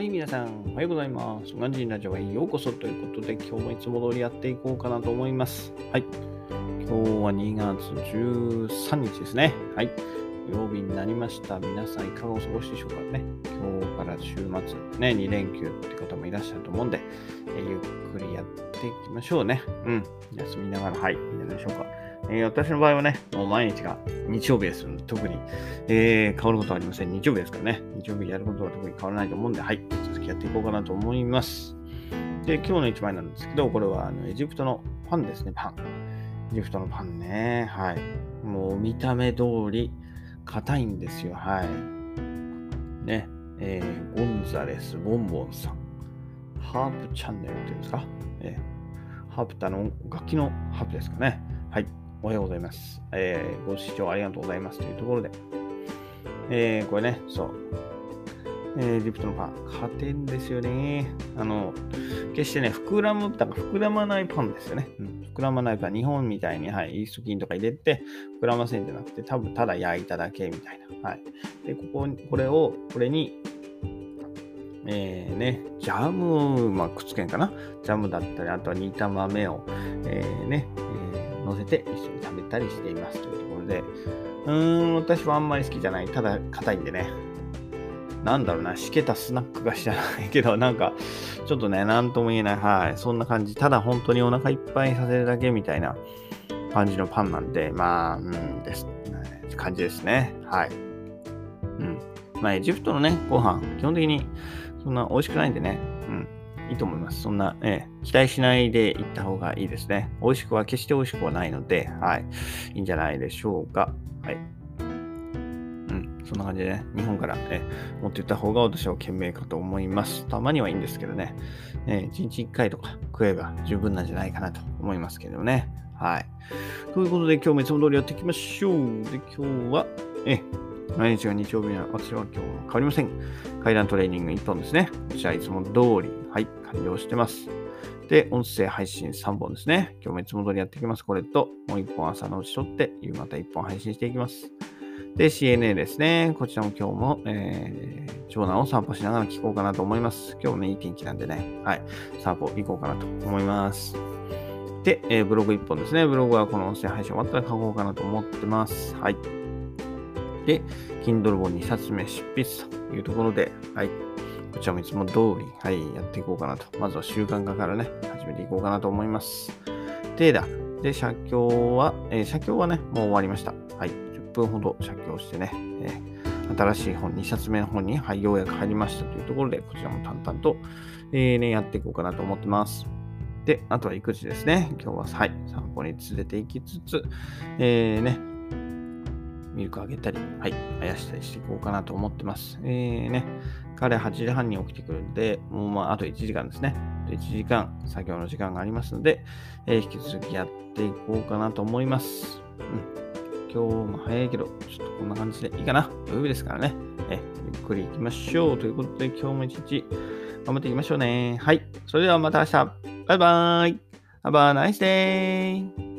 はい、皆さん、おはようございます。ガンジーラジオへようこそということで、今日もいつも通りやっていこうかなと思います。はい。今日は2月13日ですね。はい。曜日になりました。皆さん、いかがお過ごしでしょうかね。今日から週末、ね、2連休って方もいらっしゃると思うんで、えゆっくりやっていきましょうね。うん。休みながら、はい、いいんじゃないでしょうか。えー私の場合はね、もう毎日が日曜日ですので、特に、えー変わることはありません。日曜日ですからね。日曜日やることは特に変わらないと思うんで、はい、続きやっていこうかなと思います。で、今日の一枚なんですけど、これはあのエジプトのパンですね、パン。エジプトのパンね。はい。もう見た目通り、硬いんですよ。はい。ね。えーゴンザレス・ボンボンさん。ハープチャンネルっていうんですか？えーハープってあの、楽器のハープですかね。はい。おはようございます。えーご視聴ありがとうございますというところで。えーこれね、そう。えーエジプトのパン。硬いんですよね。あの、決してね、膨らむ、だから膨らまないパンですよね。うん、膨らまないパン。日本みたいに、はい、イースト菌とか入れて、膨らませんじゃなくて、多分ただ焼いただけみたいな。はい。で、ここに、これを、これに、えーね、ジャム、まあ、くっつけんかな。ジャムだったり、あとは煮た豆を、えーね、乗せて一緒に食べたりしていますというところで、うーん、私はあんまり好きじゃない。ただ、硬いんでね。なんだろうな、しけたスナック菓子じゃないけど、なんか、ちょっとね、なんとも言えない。はい。そんな感じ。ただ、本当にお腹いっぱいさせるだけみたいな感じのパンなんで、まあ、うんです。感じですね。はい。うん。まあ、エジプトのね、ご飯、基本的にそんな美味しくないんでね、いいと思います。そんな、ええ、期待しないで行った方がいいですね。美味しくは、決して美味しくはないので、はい。いいんじゃないでしょうか。はい。うん。そんな感じでね、日本から、え持っていった方が私は賢明かと思います。たまにはいいんですけどね。え1日1回とか食えば十分なんじゃないかなと思いますけどね。はい。ということで、今日もいつも通りやっていきましょう。で、今日は、え毎日が日曜日には私は今日も変わりません。階段トレーニング1本ですね。こちらいつも通り、はい、完了してます。で、音声配信3本ですね。今日もいつも通りやっていきます。これと、もう1本朝のうち撮って、夕方1本配信していきます。で、CNA ですね。こちらも今日も、えー、長男を散歩しながら聞こうかなと思います。今日もね、いい天気なんでね、はい、散歩行こうかなと思います。で、えーブログ1本ですね。ブログはこの音声配信終わったら書こうかなと思ってます。はい。で、Kindle 本2冊目執筆というところで、はい。こちらもいつも通り、はい、やっていこうかなと。まずは習慣化からね、始めていこうかなと思います。でだ。で、写経は、えー写経はね、もう終わりました。はい。10分ほど写経してね、えー新しい本、2冊目の本に、はい、ようやく入りましたというところで、こちらも淡々と、えーね、やっていこうかなと思ってます。で、あとは育児ですね。今日は、はい、散歩に連れて行きつつ、えーね、ミルクあげたり、はい、あやしたりしていこうかなと思ってます。えーね、彼8時半に起きてくるんで、もうまあ、あと1時間ですね。1時間、作業の時間がありますので、えー引き続きやっていこうかなと思います。うん。今日も早いけど、ちょっとこんな感じでいいかな。土曜日ですからね。えゆっくり行きましょう。ということで、今日も一日頑張っていきましょうね。はい。それではまた明日。バイバーイ。Have a nice day.